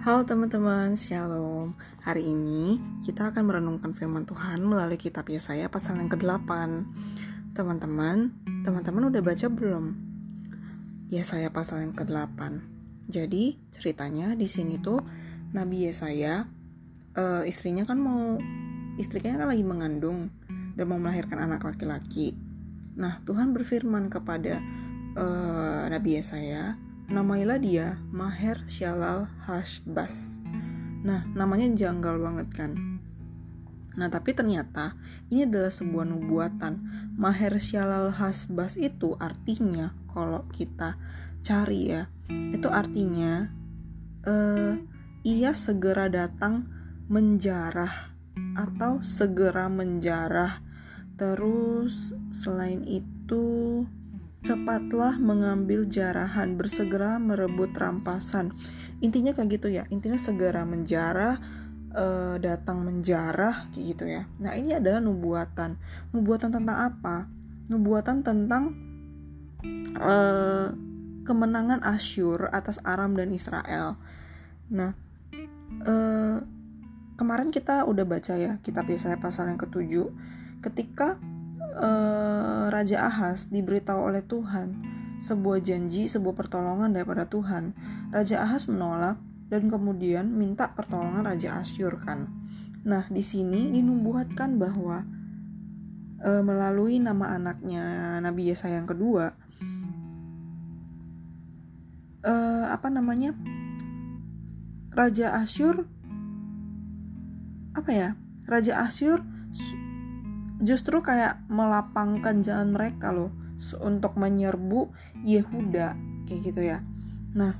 Halo teman-teman, Shalom. Hari ini kita akan merenungkan firman Tuhan melalui kitab Yesaya pasal yang ke-8. Teman-teman, teman-teman udah baca belum? Yesaya pasal yang ke-8. Jadi, ceritanya di sini tuh Nabi Yesaya uh, istrinya kan mau istrinya kan lagi mengandung dan mau melahirkan anak laki-laki. Nah, Tuhan berfirman kepada uh, Nabi Yesaya namailah dia Maher Syalal Hashbas. Nah, namanya janggal banget kan. Nah, tapi ternyata ini adalah sebuah nubuatan. Maher Syalal Hasbas itu artinya kalau kita cari ya, itu artinya uh, ia segera datang menjarah atau segera menjarah. Terus selain itu cepatlah mengambil jarahan, bersegera merebut rampasan. Intinya kayak gitu ya, intinya segera menjarah, uh, datang menjarah, kayak gitu ya. Nah ini adalah nubuatan. Nubuatan tentang apa? Nubuatan tentang uh, kemenangan Asyur atas Aram dan Israel. Nah, uh, kemarin kita udah baca ya kitab Yesaya pasal yang ketujuh. Ketika uh, Raja Ahas diberitahu oleh Tuhan sebuah janji, sebuah pertolongan daripada Tuhan. Raja Ahas menolak dan kemudian minta pertolongan Raja Asyur kan. Nah, di sini dinubuatkan bahwa uh, melalui nama anaknya Nabi Yesaya yang kedua uh, apa namanya? Raja Asyur apa ya? Raja Asyur justru kayak melapangkan jalan mereka loh untuk menyerbu Yehuda kayak gitu ya. Nah,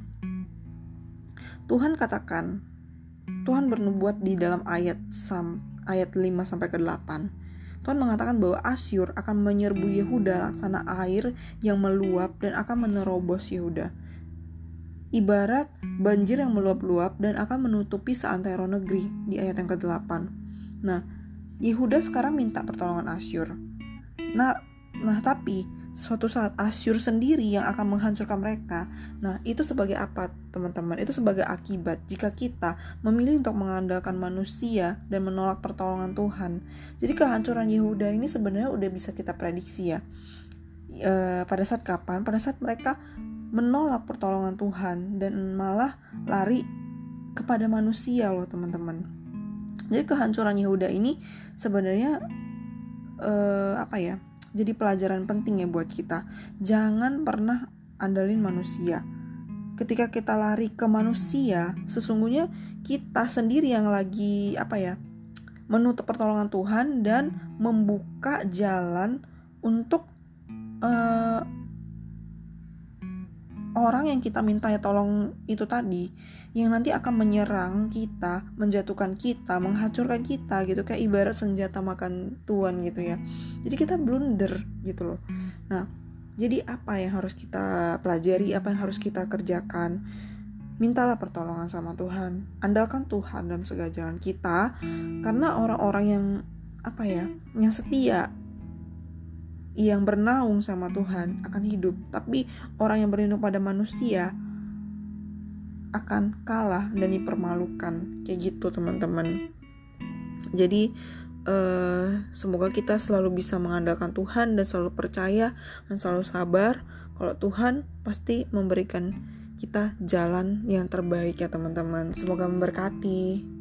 Tuhan katakan Tuhan bernubuat di dalam ayat sam, ayat 5 sampai ke 8. Tuhan mengatakan bahwa Asyur akan menyerbu Yehuda laksana air yang meluap dan akan menerobos Yehuda. Ibarat banjir yang meluap-luap dan akan menutupi seantero negeri di ayat yang ke-8. Nah, Yehuda sekarang minta pertolongan Asyur. Nah, nah tapi suatu saat Asyur sendiri yang akan menghancurkan mereka. Nah, itu sebagai apa, teman-teman? Itu sebagai akibat jika kita memilih untuk mengandalkan manusia dan menolak pertolongan Tuhan. Jadi kehancuran Yehuda ini sebenarnya udah bisa kita prediksi ya. E, pada saat kapan? Pada saat mereka menolak pertolongan Tuhan dan malah lari kepada manusia loh, teman-teman. Jadi kehancuran Yehuda ini sebenarnya uh, apa ya? Jadi pelajaran penting ya buat kita. Jangan pernah andalin manusia. Ketika kita lari ke manusia, sesungguhnya kita sendiri yang lagi apa ya? menutup pertolongan Tuhan dan membuka jalan untuk uh, orang yang kita minta ya tolong itu tadi yang nanti akan menyerang kita, menjatuhkan kita, menghancurkan kita gitu kayak ibarat senjata makan tuan gitu ya. Jadi kita blunder gitu loh. Nah, jadi apa yang harus kita pelajari, apa yang harus kita kerjakan? Mintalah pertolongan sama Tuhan. Andalkan Tuhan dalam segala jalan kita karena orang-orang yang apa ya, yang setia yang bernaung sama Tuhan akan hidup, tapi orang yang berlindung pada manusia akan kalah dan dipermalukan. Kayak gitu teman-teman. Jadi uh, semoga kita selalu bisa mengandalkan Tuhan dan selalu percaya dan selalu sabar kalau Tuhan pasti memberikan kita jalan yang terbaik ya teman-teman. Semoga memberkati